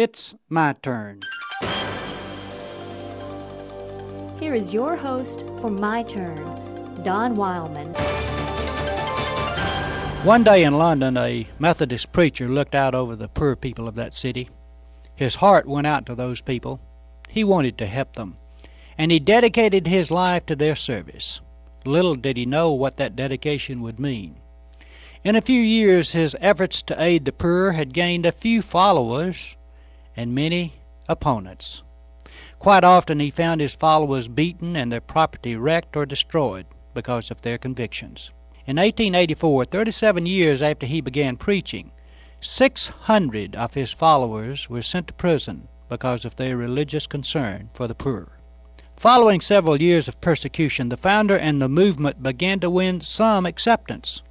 It's my turn. Here is your host for My Turn, Don Wildmon. One day in London, a Methodist preacher looked out over the poor people of that city. His heart went out to those people. He wanted to help them, and he dedicated his life to their service. Little did he know what that dedication would mean. In a few years, his efforts to aid the poor had gained a few followers and many opponents. Quite often he found his followers beaten and their property wrecked or destroyed because of their convictions. In 1884, 37 years after he began preaching, 600 of his followers were sent to prison because of their religious concern for the poor. Following several years of persecution, the founder and the movement began to win some acceptance.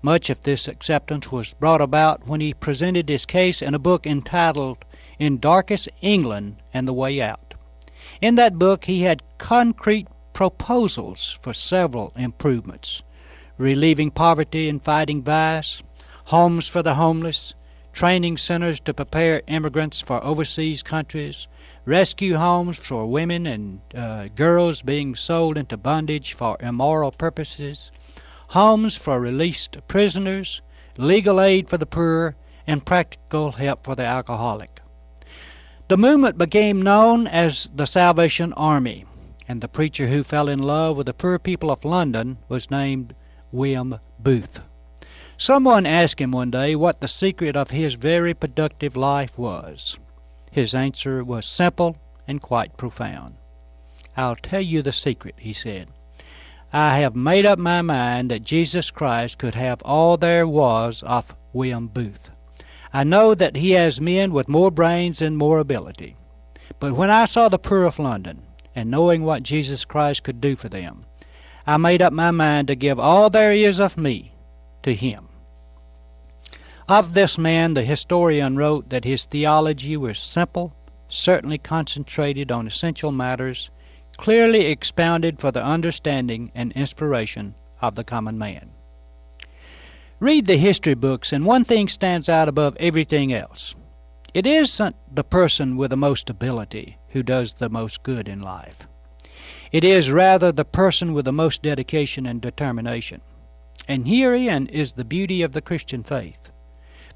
Much of this acceptance was brought about when he presented his case in a book entitled In Darkest England and the Way Out. In that book, he had concrete proposals for several improvements relieving poverty and fighting vice, homes for the homeless, training centers to prepare immigrants for overseas countries, rescue homes for women and uh, girls being sold into bondage for immoral purposes, homes for released prisoners, legal aid for the poor, and practical help for the alcoholic. The movement became known as the Salvation Army, and the preacher who fell in love with the poor people of London was named William Booth. Someone asked him one day what the secret of his very productive life was. His answer was simple and quite profound. I'll tell you the secret, he said. I have made up my mind that Jesus Christ could have all there was of William Booth. I know that he has men with more brains and more ability. But when I saw the poor of London, and knowing what Jesus Christ could do for them, I made up my mind to give all there is of me to him. Of this man, the historian wrote that his theology was simple, certainly concentrated on essential matters, clearly expounded for the understanding and inspiration of the common man. Read the history books, and one thing stands out above everything else. It isn't the person with the most ability who does the most good in life. It is rather the person with the most dedication and determination. And herein is the beauty of the Christian faith.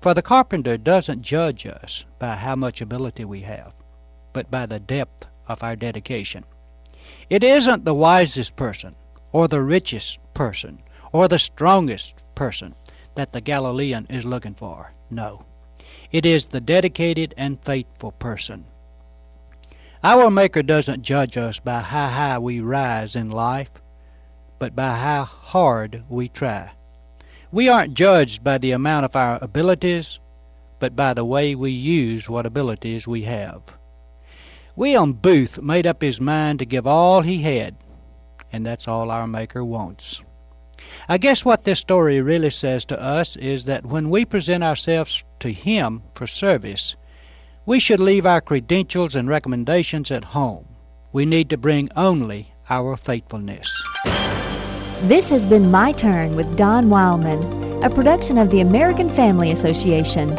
For the carpenter doesn't judge us by how much ability we have, but by the depth of our dedication. It isn't the wisest person, or the richest person, or the strongest person that the Galilean is looking for. No. It is the dedicated and faithful person. Our Maker doesn't judge us by how high we rise in life, but by how hard we try. We aren't judged by the amount of our abilities, but by the way we use what abilities we have. William Booth made up his mind to give all he had, and that's all our Maker wants. I guess what this story really says to us is that when we present ourselves to Him for service, we should leave our credentials and recommendations at home. We need to bring only our faithfulness. This has been My Turn with Don Wildmon, a production of the American Family Association.